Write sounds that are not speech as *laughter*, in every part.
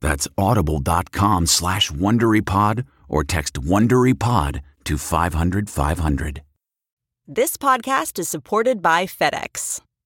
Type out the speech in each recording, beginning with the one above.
That's audible.com slash WonderyPod or text WonderyPod to 500 500. This podcast is supported by FedEx.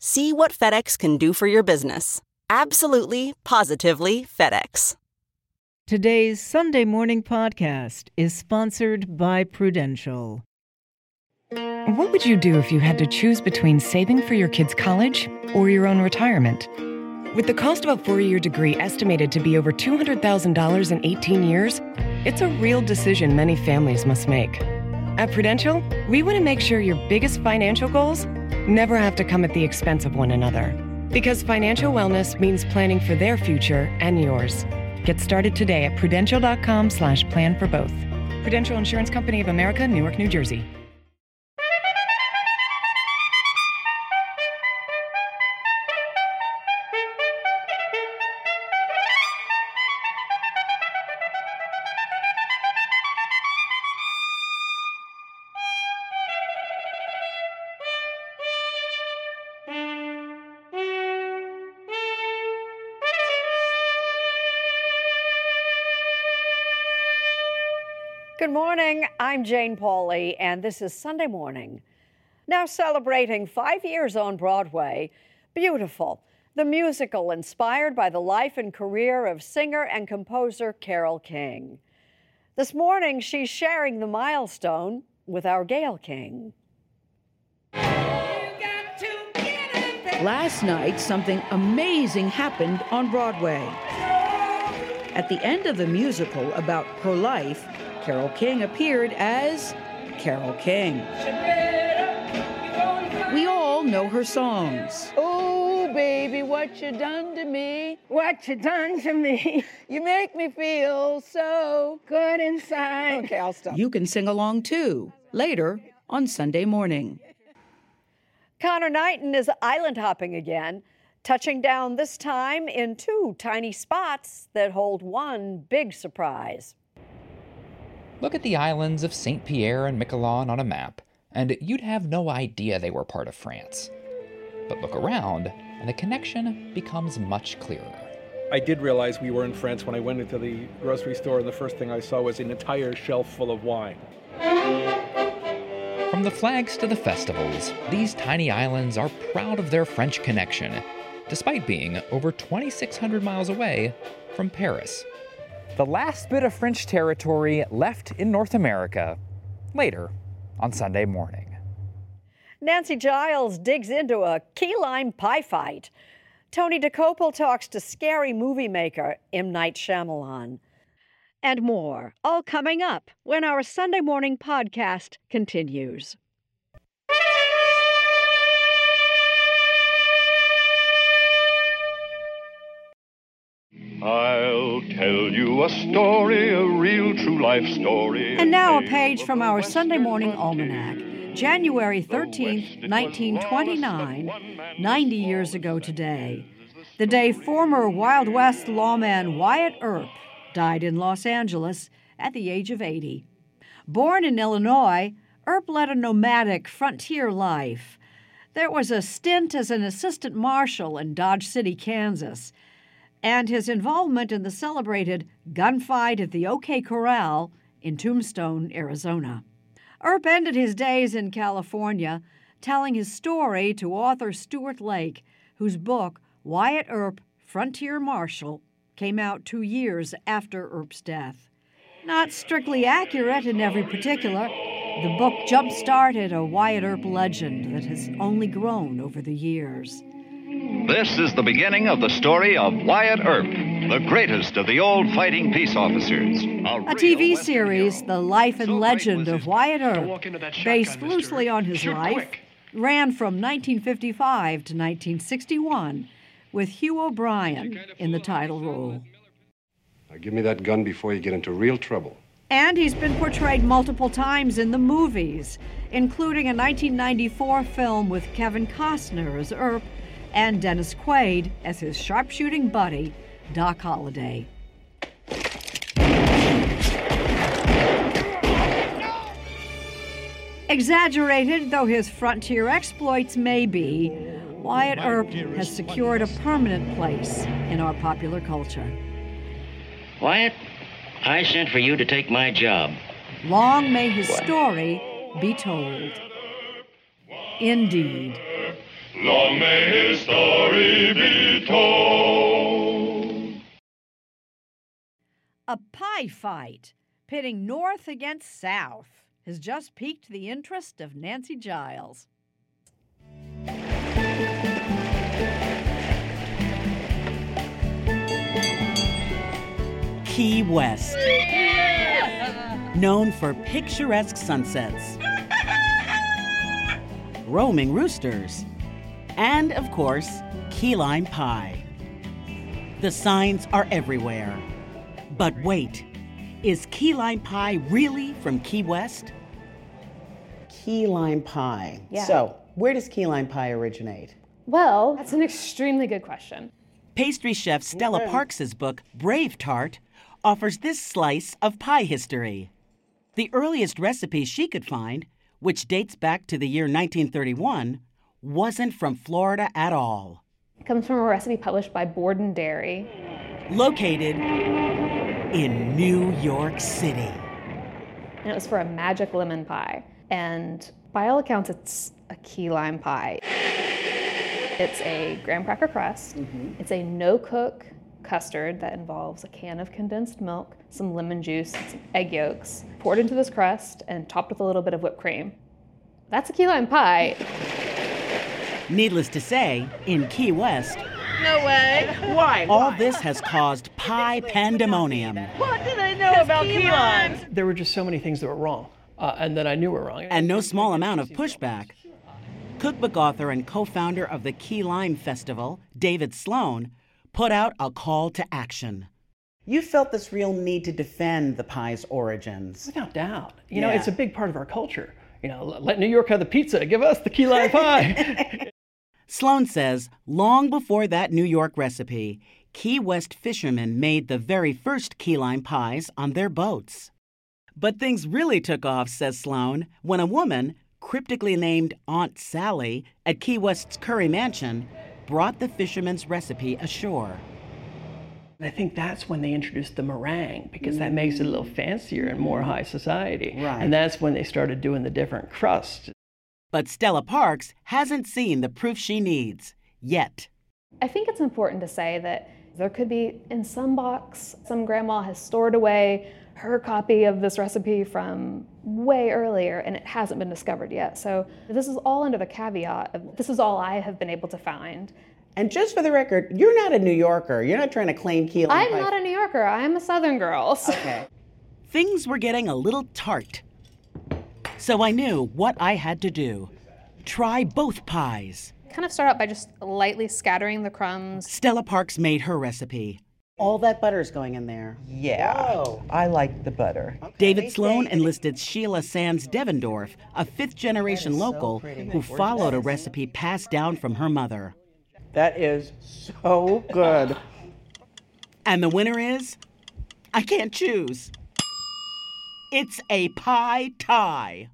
See what FedEx can do for your business. Absolutely, positively FedEx. Today's Sunday morning podcast is sponsored by Prudential. What would you do if you had to choose between saving for your kids' college or your own retirement? With the cost of a four year degree estimated to be over $200,000 in 18 years, it's a real decision many families must make. At Prudential, we want to make sure your biggest financial goals never have to come at the expense of one another. Because financial wellness means planning for their future and yours. Get started today at prudential.com slash plan for both. Prudential Insurance Company of America, Newark, New Jersey. Good morning. I'm Jane Pauley, and this is Sunday Morning. Now celebrating five years on Broadway, Beautiful, the musical inspired by the life and career of singer and composer Carole King. This morning, she's sharing the milestone with our Gail King. Last night, something amazing happened on Broadway. At the end of the musical about her life, Carole King appeared as Carole King. We all know her songs. Oh, baby, what you done to me? What you done to me? *laughs* You make me feel so good inside. Okay, I'll stop. You can sing along too, later on Sunday morning. Conor Knighton is island hopping again, touching down this time in two tiny spots that hold one big surprise. Look at the islands of St. Pierre and Miquelon on a map, and you'd have no idea they were part of France. But look around, and the connection becomes much clearer. I did realize we were in France when I went into the grocery store, and the first thing I saw was an entire shelf full of wine. From the flags to the festivals, these tiny islands are proud of their French connection, despite being over 2,600 miles away from Paris. The last bit of French territory left in North America later on Sunday morning. Nancy Giles digs into a key lime pie fight. Tony Dokoupil talks to scary movie maker M. Night Shyamalan. And more, all coming up when our Sunday morning podcast continues. I'll tell you a story, a real true life story. And now a page from our Sunday morning almanac, January 13th, 1929, 90 years ago today. The day former Wild West lawman Wyatt Earp died in Los Angeles at the age of 80. Born in Illinois, Earp led a nomadic frontier life. There was a stint as an assistant marshal in Dodge City, Kansas and his involvement in the celebrated gunfight at the OK Corral in Tombstone, Arizona. Earp ended his days in California telling his story to author Stuart Lake, whose book, Wyatt Earp, Frontier Marshal, came out two years after Earp's death. Not strictly accurate in every particular, the book jump started a Wyatt Earp legend that has only grown over the years. This is the beginning of the story of Wyatt Earp, the greatest of the old fighting peace officers. A TV series, The Life and Legend of Wyatt Earp, based loosely on his life, ran from 1955 to 1961 with Hugh O'Brian in the title role. Now give me that gun before you get into real trouble. And he's been portrayed multiple times in the movies, including a 1994 film with Kevin Costner as Earp and Dennis Quaid as his sharpshooting buddy, Doc Holliday. Exaggerated though his frontier exploits may be, Wyatt Earp has secured a permanent place in our popular culture. Wyatt, I sent for you to take my job. Long may his story be told. Indeed. Long may his story be told. A pie fight pitting North against South has just piqued the interest of Nancy Giles. Key West. Known for picturesque sunsets, *laughs* roaming roosters, and of course, key lime pie. The signs are everywhere. But wait, is key lime pie really from Key West? Key lime pie. Yeah. So, where does key lime pie originate? Well, that's an extremely good question. Pastry chef Stella Parks's book, Brave Tart, offers this slice of pie history. The earliest recipe she could find, which dates back to the year 1931, wasn't from Florida at all. It comes from a recipe published by Borden Dairy. Located in New York City. And it was for a magic lemon pie. And by all accounts, it's a key lime pie. It's a graham cracker crust. Mm-hmm. It's a no cook custard that involves a can of condensed milk, some lemon juice, and some egg yolks, poured into this crust and topped with a little bit of whipped cream. That's a key lime pie. Needless to say, in Key West, No way. Why? all this has caused pie pandemonium. What do they know about key limes? There were just so many things that were wrong, uh, and that I knew were wrong. and no small amount of pushback. Cookbook author and co founder of the Key Lime Festival, David Sloan, put out a call to action. You felt this real need to defend the pie's origins. Without doubt. You know, it's a big part of our culture. You know, let- let New York have the pizza. Give us the key lime pie. *laughs* Sloan says long before that New York recipe, Key West fishermen made the very first key lime pies on their boats. But things really took off, says Sloan, when a woman, cryptically named Aunt Sally, at Key West's Curry Mansion, brought the fisherman's recipe ashore. I think that's when they introduced the meringue because that makes it a little fancier and more high society. Right. And that's when they started doing the different crusts. But Stella Parks hasn't seen the proof she needs yet. I think it's important to say that there could be in some box, some grandma has stored away her copy of this recipe from way earlier and it hasn't been discovered yet. So this is all under the caveat of this is all I have been able to find. And just for the record, you're not a New Yorker. You're not trying to claim key lime pie. not a New Yorker. I'm a Southern girl. so- *laughs* Okay. Things were getting a little tart. So I knew what I had to do try both pies. Kind of start out by just lightly scattering the crumbs. Stella Parks made her recipe. All that butter's going in there. Yeah, I like the butter. David Sloan enlisted Sheila Sands Devendorf, a fifth generation local who followed a recipe passed down from her mother. That is so good. And the winner is? I can't choose. It's a pie tie.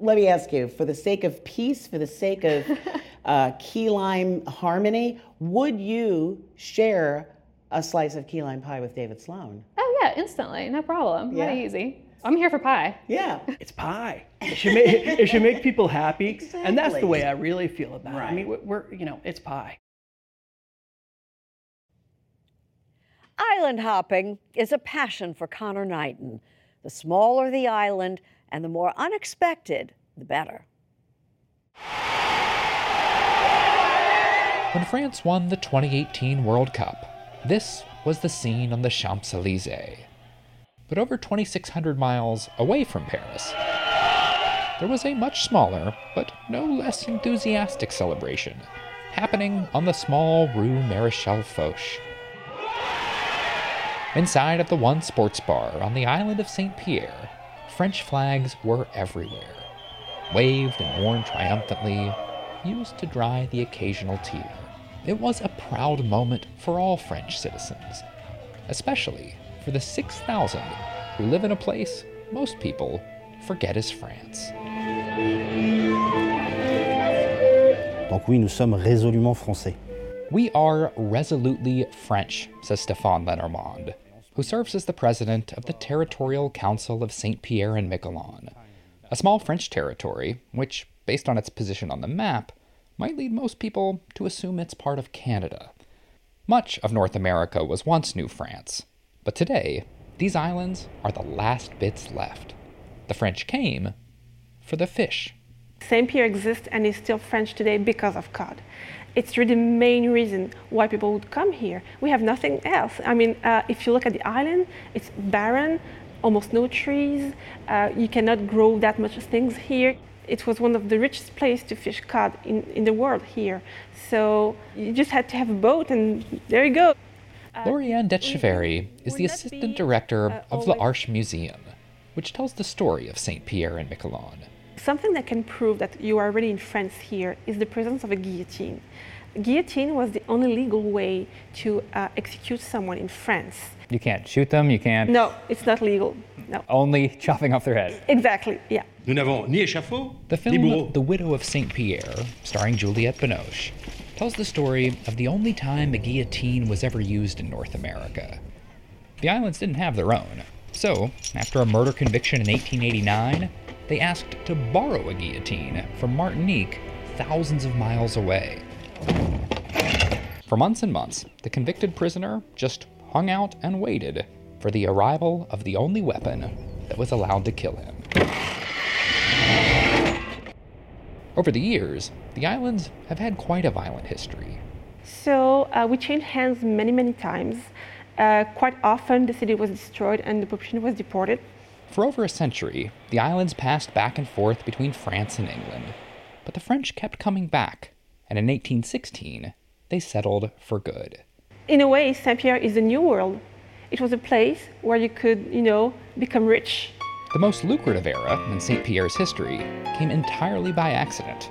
Let me ask you, for the sake of peace, for the sake of *laughs* uh, key lime harmony, would you share a slice of key lime pie with David Sloan? Oh yeah, instantly, no problem. Yeah. Very easy. I'm here for pie. Yeah. *laughs* It's pie. It should make, it should make people happy, and that's the way I really feel about it. I mean, we're, we're you know, it's pie. Island hopping is a passion for Conor Knighton. The smaller the island and the more unexpected, the better. When France won the 2018 World Cup, this was the scene on the Champs Elysees. But over 2,600 miles away from Paris, there was a much smaller, but no less enthusiastic celebration happening on the small Rue Marechal Foch. Inside of the one sports bar on the island of St. Pierre, French flags were everywhere, waved and worn triumphantly, used to dry the occasional tear. It was a proud moment for all French citizens, especially for the 6,000 who live in a place most people forget is France. Donc oui, nous sommes résolument français. We are resolutely French, says Stéphane Lenormand, who serves as the president of the Territorial Council of Saint Pierre and Miquelon, a small French territory which, based on its position on the map, might lead most people to assume it's part of Canada. Much of North America was once New France, but today, these islands are the last bits left. The French came for the fish. Saint Pierre exists and is still French today because of cod. It's really the main reason why people would come here. We have nothing else. I mean, uh, if you look at the island, it's barren, almost no trees. Uh, you cannot grow that much things here. It was one of the richest places to fish cod in, in the world here. So you just had to have a boat, and there you go. Lauriane Detcheverry is the assistant director of l'Arche Museum, which tells the story of Saint Pierre and Miquelon. Something that can prove that you are really in France here is the presence of a guillotine. Guillotine was the only legal way to uh, execute someone in France. You can't shoot them, you can't. No, it's not legal. No. Only chopping off their head. Exactly, yeah. Nous n'avons ni échafaud, The ni bourreau. film The Widow of Saint Pierre, starring Juliette Binoche, tells the story of the only time a guillotine was ever used in North America. The islands didn't have their own, so, after a murder conviction in 1889, they asked to borrow a guillotine from Martinique, thousands of miles away. For months and months, the convicted prisoner just hung out and waited for the arrival of the only weapon that was allowed to kill him. Over the years, the islands have had quite a violent history. So uh, we changed hands many, many times. Uh, quite often, the city was destroyed and the population was deported. For over a century, the islands passed back and forth between France and England. But the French kept coming back, and in 1816, they settled for good. In a way, Saint Pierre is a new world. It was a place where you could, you know, become rich. The most lucrative era in St. Pierre's history came entirely by accident.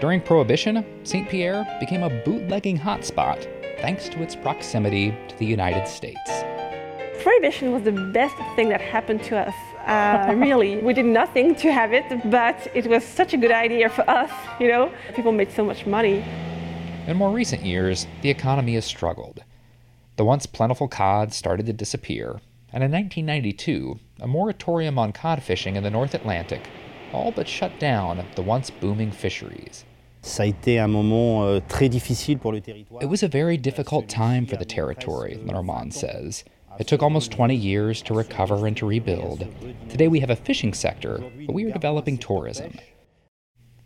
During Prohibition, St. Pierre became a bootlegging hotspot thanks to its proximity to the United States. Prohibition was the best thing that happened to us. Uh, really, we did nothing to have it, but it was such a good idea for us. You know, people made so much money. In more recent years, the economy has struggled. The once plentiful cod started to disappear, and in 1992, a moratorium on cod fishing in the North Atlantic all but shut down the once booming fisheries. Ça a été un moment euh, très difficile pour le territoire. It was a very difficult time for the territory, Lenormand says. It took almost 20 years to recover and to rebuild. Today we have a fishing sector, but we are developing tourism.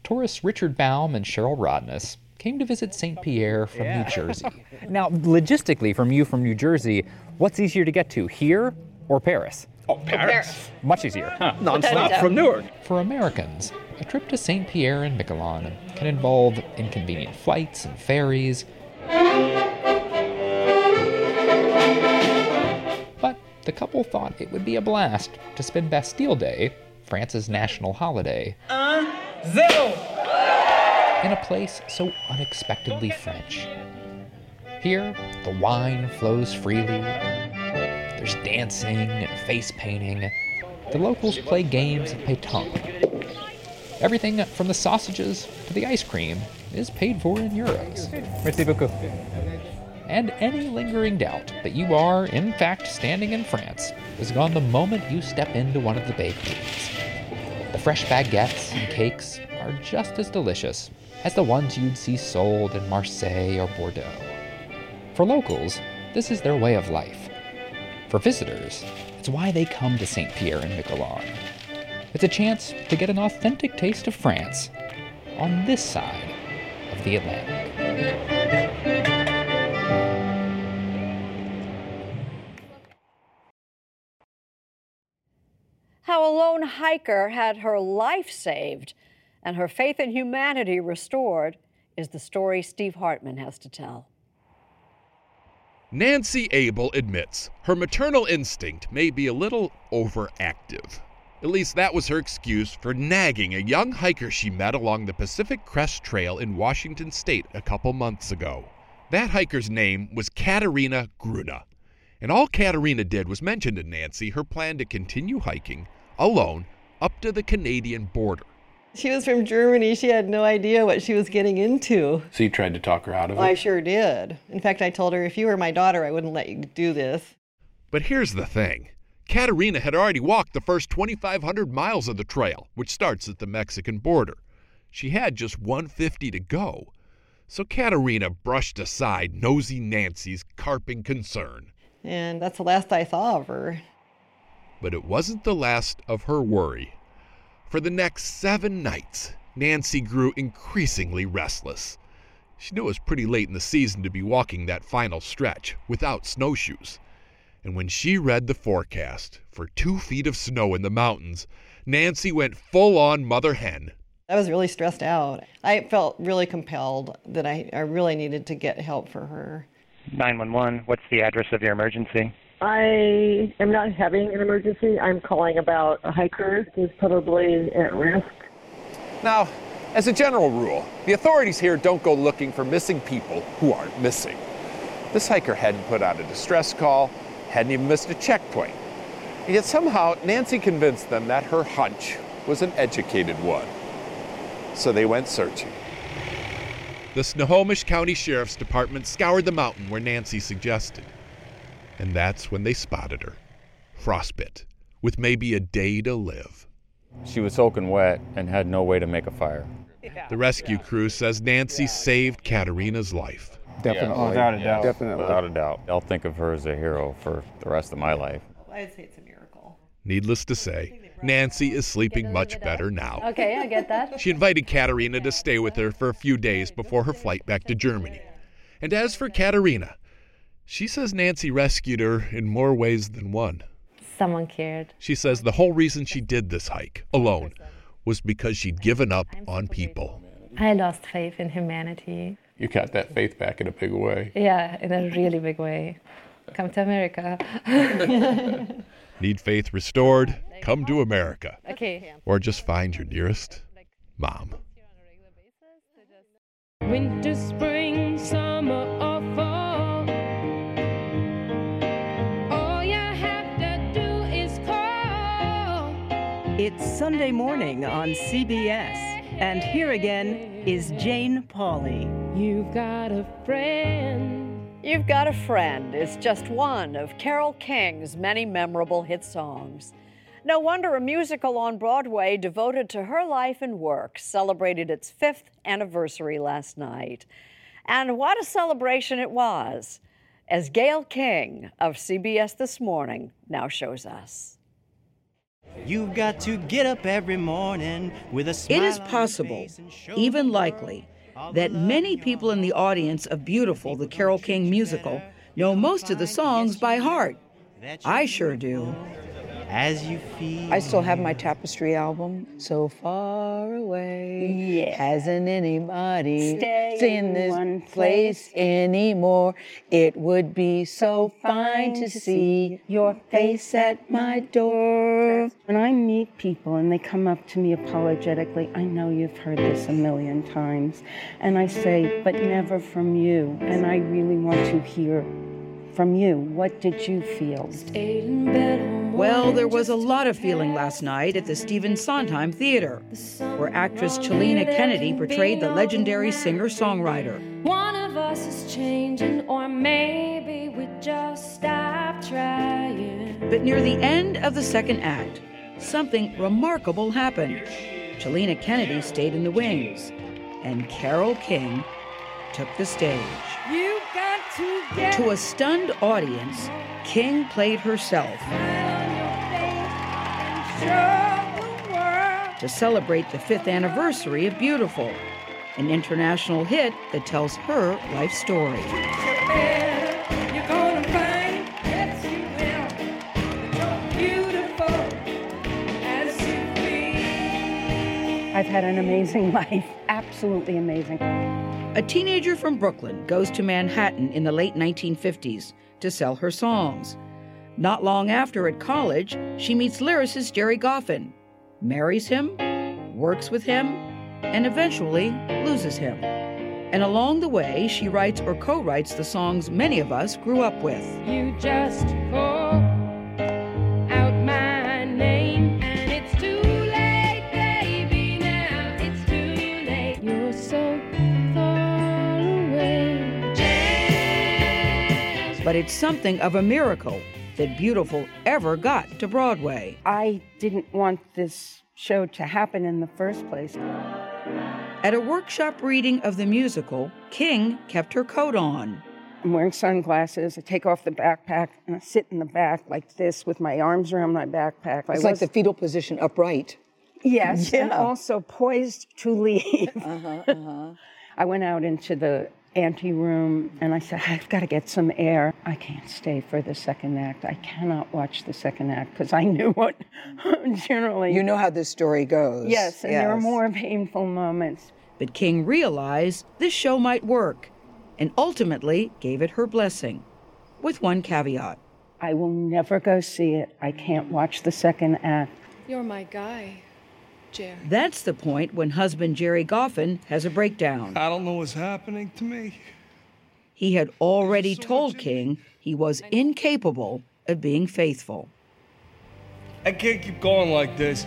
Tourists Richard Baum and Cheryl Rodness came to visit St. Pierre from New Jersey. *laughs* Now, logistically, from you from New Jersey, what's easier to get to, here or Paris? Oh, Paris. Much easier. Huh. Non-stop from Newark. For Americans, a trip to St. Pierre and Miquelon can involve inconvenient flights and ferries. The couple thought it would be a blast to spend Bastille Day, France's national holiday, Zero. in a place so unexpectedly French. Here, the wine flows freely. There's dancing and face painting. The locals play games of pétanque. Everything from the sausages to the ice cream is paid for in euros. Merci beaucoup. And any lingering doubt that you are, in fact, standing in France is gone the moment you step into one of the bakeries. The fresh baguettes and cakes are just as delicious as the ones you'd see sold in Marseille or Bordeaux. For locals, this is their way of life. For visitors, it's why they come to St. Pierre and Miquelon. It's a chance to get an authentic taste of France on this side of the Atlantic. How a lone hiker had her life saved and her faith in humanity restored is the story Steve Hartman has to tell. Nancy Abel admits her maternal instinct may be a little overactive. At least that was her excuse for nagging a young hiker she met along the Pacific Crest Trail in Washington state a couple months ago. That hiker's name was Katerina Gruna. And all Katerina did was mention to Nancy her plan to continue hiking alone up to the Canadian border. She was from Germany. She had no idea what she was getting into. So you tried to talk her out of it? I sure did. In fact, I told her, if you were my daughter, I wouldn't let you do this. But here's the thing Katerina had already walked the first 2,500 miles of the trail, which starts at the Mexican border. She had just 150 to go. So Katerina brushed aside nosy Nancy's carping concern. And that's the last I saw of her. But it wasn't the last of her worry. For the next seven nights, Nancy grew increasingly restless. She knew it was pretty late in the season to be walking that final stretch without snowshoes. And when she read the forecast for two feet of snow in the mountains, Nancy went full on mother hen. I was really stressed out. I felt really compelled that I, I really needed to get help for her. 911, what's the address of your emergency? I am not having an emergency. I'm calling about a hiker who's probably at risk. Now, as a general rule, the authorities here don't go looking for missing people who aren't missing. This hiker hadn't put out a distress call, hadn't even missed a checkpoint. And yet somehow Nancy convinced them that her hunch was an educated one. So they went searching. The Snohomish County Sheriff's Department scoured the mountain where Nancy suggested. And that's when they spotted her, frostbit, with maybe a day to live. She was soaking wet and had no way to make a fire. The rescue crew says Nancy saved Katerina's life. Definitely. without a doubt. Definitely. Without a doubt. I'll think of her as a hero for the rest of my life. I'd say it's a miracle. Needless to say, Nancy is sleeping much better now. Okay, I get that. She invited Katerina to stay with her for a few days before her flight back to Germany. And as for Katerina, she says Nancy rescued her in more ways than one. Someone cared. She says the whole reason she did this hike alone was because she'd given up on people. I lost faith in humanity. You got that faith back in a big way. Yeah, in a really big way. Come to America. *laughs* Need faith restored? Come to America. Okay. Or just find your nearest mom. Winter, spring, summer, or fall. All you have to do is call. It's Sunday morning on CBS, and here again is Jane Pauley. You've got a friend. You've Got a Friend is just one of Carole King's many memorable hit songs. No wonder a musical on Broadway devoted to her life and work celebrated its fifth anniversary last night. And what a celebration it was! as Gail King of CBS This Morning now shows us. You've got to get up every morning with a smile. It is possible, even likely, that many people in the audience of Beautiful, the Carole King musical, know most of the songs by heart. I sure do. As you feel. I still have my tapestry album, So Far Away. Yeah. Hasn't anybody Stay seen in this one place anymore? It would be so fine to see your face at my door. When I meet people and they come up to me apologetically, I know you've heard this a million times. And I say, but never from you. And I really want to hear from you. What did you feel? Well, there was a lot of feeling last night at the Stephen Sondheim Theater, where actress Chilina Kennedy portrayed the legendary singer songwriter. One of us is changing, or maybe we just stop trying. But near the end of the second act, something remarkable happened. Chilina Kennedy stayed in the wings, and Carole King took the stage. You got to get To a stunned audience, King played herself to celebrate the fifth anniversary of Beautiful, an international hit that tells her life story. You're gonna find, yes you will, that you're beautiful as you feel. I've had an amazing *laughs* life, absolutely amazing. A teenager from Brooklyn goes to Manhattan in the late 1950s to sell her songs. Not long after at college, she meets lyricist Gerry Goffin, marries him, works with him, and eventually loses him. And along the way, she writes or co writes the songs many of us grew up with. You just But it's something of a miracle that Beautiful ever got to Broadway. I didn't want this show to happen in the first place. At a workshop reading of the musical, King kept her coat on. I'm wearing sunglasses. I take off the backpack and I sit in the back like this with my arms around my backpack. I It's like was- the fetal position upright. Yes, and also poised to leave. Uh-huh, *laughs* uh-huh. I went out into the ante room and I said, I've got to get some air. I can't stay for the second act. I cannot watch the second act because I knew *laughs* what generally. You know how this story goes. Yes, and there are more painful moments. But King realized this show might work and ultimately gave it her blessing, with one caveat. I will never go see it. I can't watch the second act. You're my guy, Gerry. That's the point when husband Gerry Goffin has a breakdown. I don't know what's happening to me. He had already told King he was incapable of being faithful. I can't keep going like this.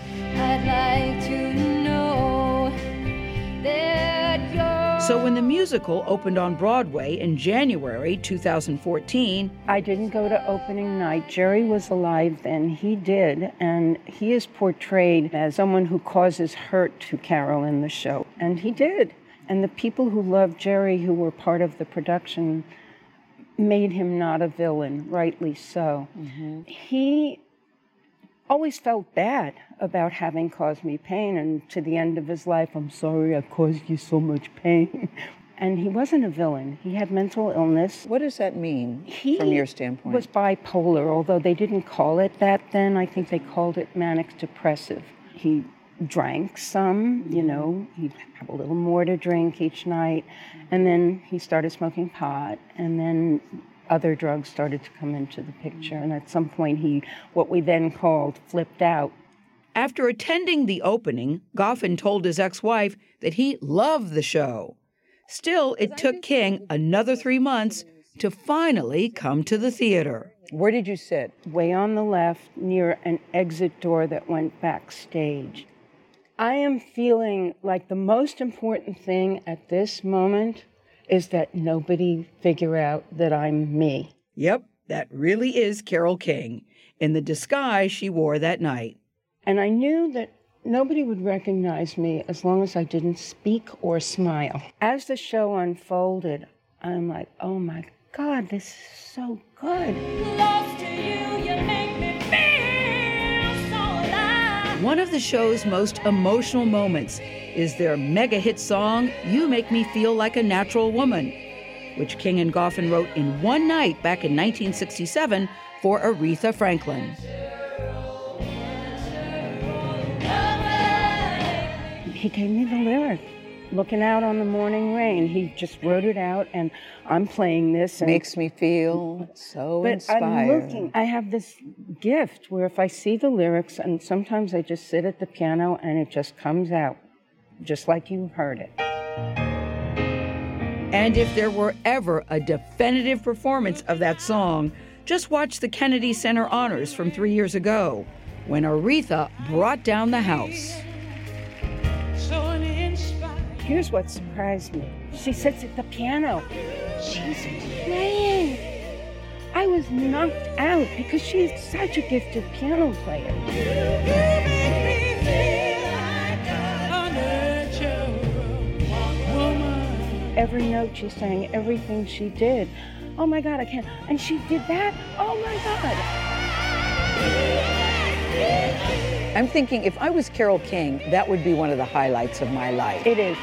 So when the musical opened on Broadway in January 2014, I didn't go to opening night. Gerry was alive then. He did. And he is portrayed as someone who causes hurt to Carole in the show. And he did. And the people who loved Gerry, who were part of the production, made him not a villain, rightly so. Mm-hmm. He always felt bad about having caused me pain. And to the end of his life, I'm sorry I caused you so much pain. *laughs* And he wasn't a villain. He had mental illness. What does that mean He from your standpoint? was bipolar, although they didn't call it that then. I think they called it manic depressive. He drank some, you mm-hmm. know, he'd have a little more to drink each night. And then he started smoking pot. And then other drugs started to come into the picture. And at some point, he, what we then called, flipped out. after attending the opening, Goffin told his ex wife that he loved the show. Still, it took King another three months to finally come to the theater. Where did you sit? Way on the left, near an exit door that went backstage. I am feeling like the most important thing at this moment is that nobody figure out that I'm me. Yep, that really is Carole King in the disguise she wore that night. And I knew that nobody would recognize me as long as I didn't speak or smile. As the show unfolded, I'm like, oh my God, this is so good. One of the show's most emotional moments is their mega hit song, You Make Me Feel Like a Natural Woman, which King and Goffin wrote in one night back in 1967 for Aretha Franklin. He gave me the lyric. Looking out on the morning rain. He just wrote it out, and I'm playing this. And Makes me feel so but inspired. I'm looking. I have this gift where if I see the lyrics, and sometimes I just sit at the piano and it just comes out, just like you heard it. And if there were ever a definitive performance of that song, just watch the Kennedy Center Honors from three years ago, when Aretha brought down the house. Here's what surprised me. She sits at the piano. She's playing. I was knocked out because she's such a gifted piano player. Every note she sang, everything she did. Oh my God, I can't. And she did that? Oh my God. I'm thinking if I was Carole King, that would be one of the highlights of my life. It is.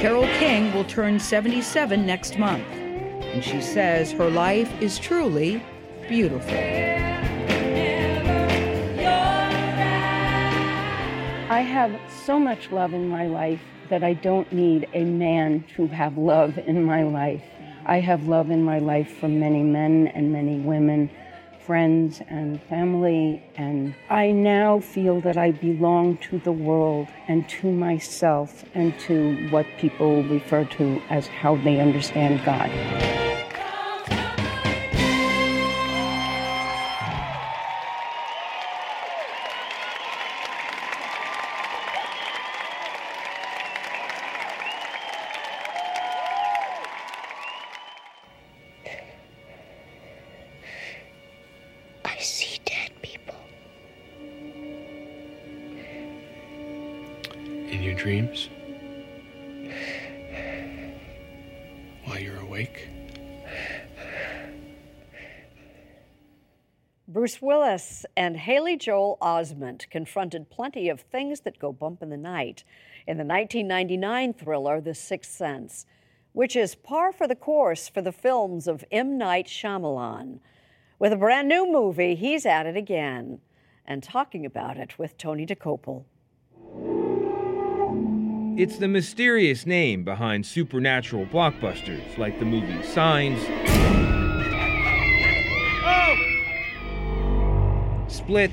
Carole King will turn 77 next month, and she says her life is truly beautiful. I have so much love in my life that I don't need a man to have love in my life. I have love in my life from many men and many women, friends and family, and I now feel that I belong to the world and to myself and to what people refer to as how they understand God. Willis and Haley Joel Osment confronted plenty of things that go bump in the night in the 1999 thriller The Sixth Sense, which is par for the course for the films of M. Night Shyamalan. With a brand new movie, he's at it again and talking about it with Tony Dokoupil. It's the mysterious name behind supernatural blockbusters like the movie Signs, Split,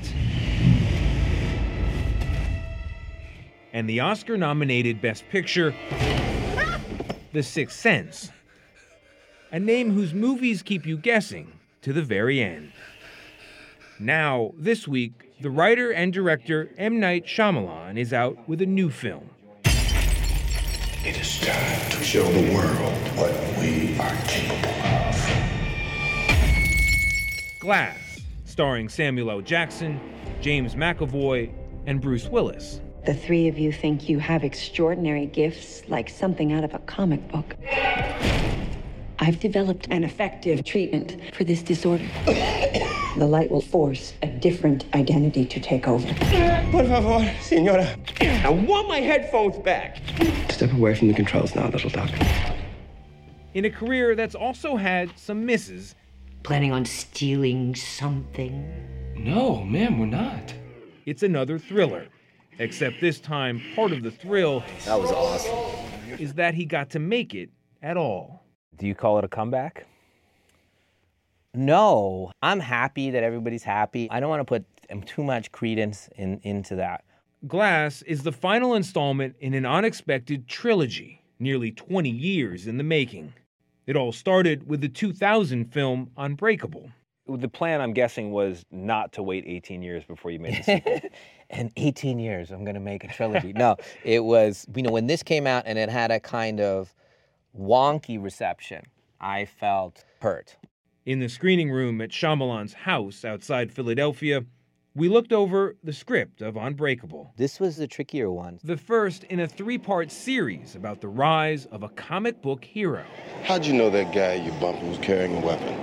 and the Oscar nominated Best Picture, The Sixth Sense. A name whose movies keep you guessing to the very end. Now, this week, the writer and director M. Night Shyamalan is out with a new film. It is time to show the world what we are capable of. Glass, starring Samuel L. Jackson, James McAvoy, and Bruce Willis. The three of you think you have extraordinary gifts like something out of a comic book. I've developed an effective treatment for this disorder. the light will force a different identity to take over. Por favor, senora. I want my headphones back. Step away from the controls now, little duck. In a career that's also had some misses, Planning on stealing something? No, ma'am, we're not. It's another thriller. Except this time, part of the thrill That was awesome. is that he got to make it at all. Do you call it a comeback? No, I'm happy that everybody's happy. I don't want to put um, too much credence in, into that. Glass is the final installment in an unexpected trilogy, nearly 20 years in the making. It all started with the 2000 film Unbreakable. The plan, I'm guessing, was not to wait 18 years before you made the sequel. *laughs* In 18 years, I'm going to make a trilogy. no, it was, you know, when this came out and it had a kind of wonky reception, I felt hurt. In the screening room at Shyamalan's house outside Philadelphia, We looked over the script of Unbreakable, This was the trickier one. the first in a three part series about the rise of a comic book hero. How'd you know that guy you bumped was carrying a weapon?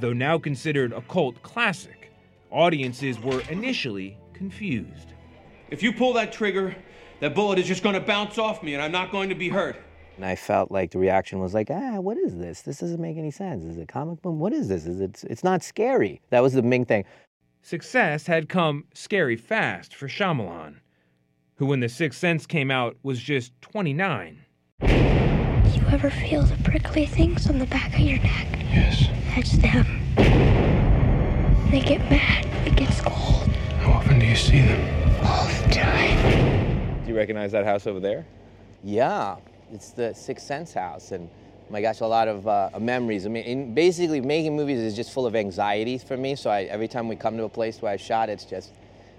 Though now considered a cult classic, audiences were initially confused. If you pull that trigger, that bullet is just going to bounce off me and I'm not going to be hurt. And I felt like the reaction was like, ah, what is this? This doesn't make any sense. Is it a comic book? What is this? Is it? It's not scary. That was the main thing. Success had come scary fast for Shyamalan, who, when The Sixth Sense came out, was just 29. You ever feel the prickly things on the back of your neck? Yes. That's them. They get mad. It gets cold. How often do you see them? All the time. Do you recognize that house over there? Yeah, it's the Sixth Sense house, and my gosh, a lot of uh, memories. I mean, in, basically, making movies is just full of anxieties for me. So I, every time we come to a place where I shot, it's just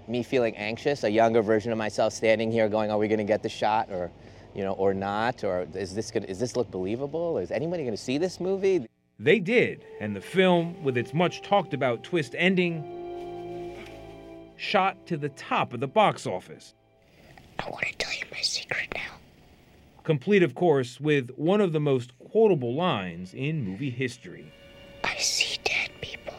me feeling anxious. A younger version of myself standing here, going, "Are we going to get the shot, or, you know, or not? Or is this gonna, is this look believable? Is anybody going to see this movie?" They did, and the film, with its much talked about twist ending, shot to the top of the box office. I want to tell you my secret now. Complete, of course, with one of the most quotable lines in movie history. I see dead people.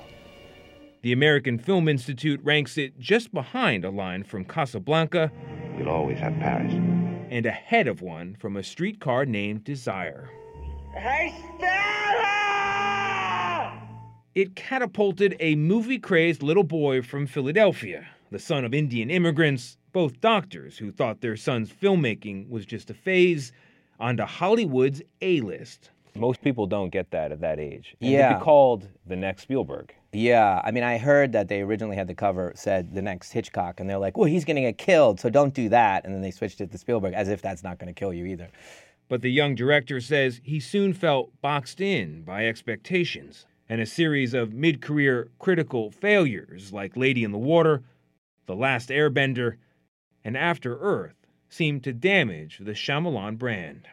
The American Film Institute ranks it just behind a line from Casablanca We'll always have Paris. and ahead of one from a streetcar named Desire. Hey, Stella! It catapulted a movie crazed little boy from Philadelphia, the son of Indian immigrants, both doctors who thought their son's filmmaking was just a phase, onto Hollywood's A list. Most people don't get that at that age. And Yeah. To be called the next Spielberg. Yeah, I mean, I heard that they originally had the cover said the next Hitchcock, and they're like, "Well, he's going to get killed, so don't do that." And then they switched it to Spielberg, as if that's not going to kill you either. But the young director says he soon felt boxed in by expectations, and a series of mid career critical failures like Lady in the Water, The Last Airbender, and After Earth seemed to damage the Shyamalan brand.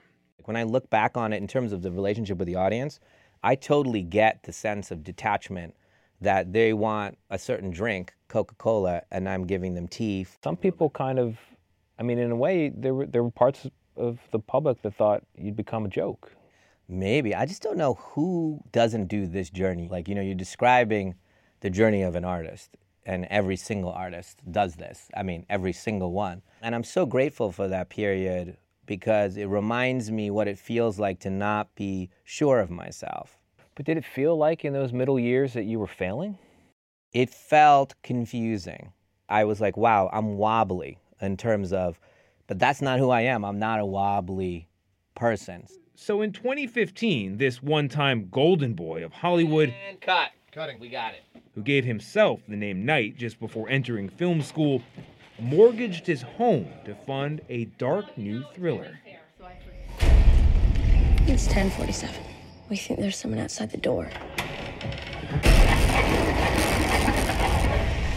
When I look back on it in terms of the relationship with the audience, I totally get the sense of detachment that they want a certain drink, Coca Cola, and I'm giving them tea. Some people kind of, I mean, in a way, there were, there were parts of the public that thought you'd become a joke. Maybe. I just don't know who doesn't do this journey. Like, you know, you're describing the journey of an artist, and every single artist does this. I mean, every single one. And I'm so grateful for that period because it reminds me what it feels like to not be sure of myself. But did it feel like in those middle years that you were failing? It felt confusing. I was like, wow, I'm wobbly in terms of, but that's not who I am. I'm not a wobbly person. So in 2015, this one time golden boy of Hollywood, And cut. Cutting. We got it. who gave himself the name Knight just before entering film school, mortgaged his home to fund a dark new thriller. It's 1047. We think there's someone outside the door.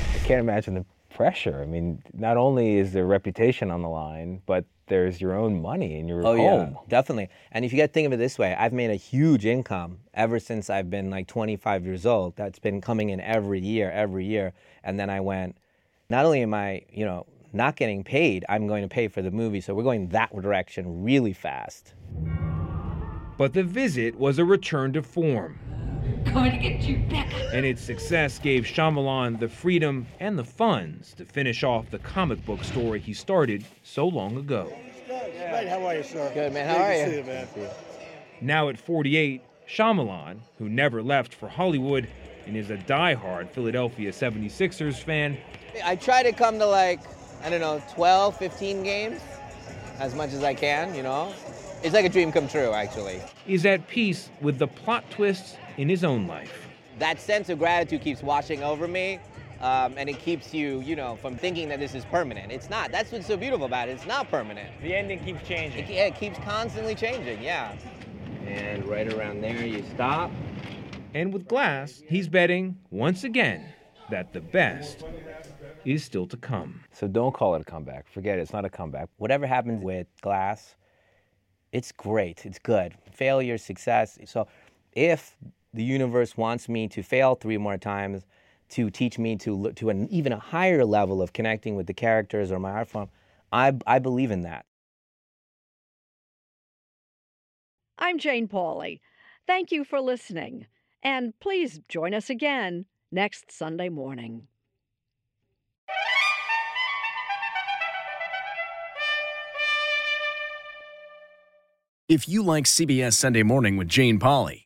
I can't imagine the pressure. I mean, not only is there reputation on the line, but there's your own money and your Oh home. yeah, definitely. And if you got to think of it this way, I've made a huge income ever since I've been like 25 years old. That's been coming in every year, every year. And then I went, not only am I, you know, not getting paid, I'm going to pay for the movie. So we're going that direction really fast. But the visit was a return to form, *laughs* Going to get you back. and its success gave Shyamalan the freedom and the funds to finish off the comic book story he started so long ago. Mate, how are you, sir? Good, man. Good How to are see you? man. Now at 48, Shyamalan, who never left for Hollywood and is a die-hard Philadelphia 76ers fan, I try to come to like, I don't know, 12, 15 games as much as I can, you know? It's like a dream come true, actually. is at peace with the plot twists in his own life. that sense of gratitude keeps washing over me um, and it keeps you you know from thinking that this is permanent it's not that's what's so beautiful about it it's not permanent The ending keeps changing. it, it keeps constantly changing yeah and right around there you stop And with Glass, he's betting once again that the best is still to come. So don't call it a comeback. Forget it. It's not a comeback. whatever happens with glass it's great it's good failure success so if the universe wants me to fail three more times to teach me to look to an even a higher level of connecting with the characters or my art form. I I believe in that. I'm Jane Pauley. Thank you for listening. And please join us again next Sunday morning. If you like CBS Sunday Morning with Jane Pauley,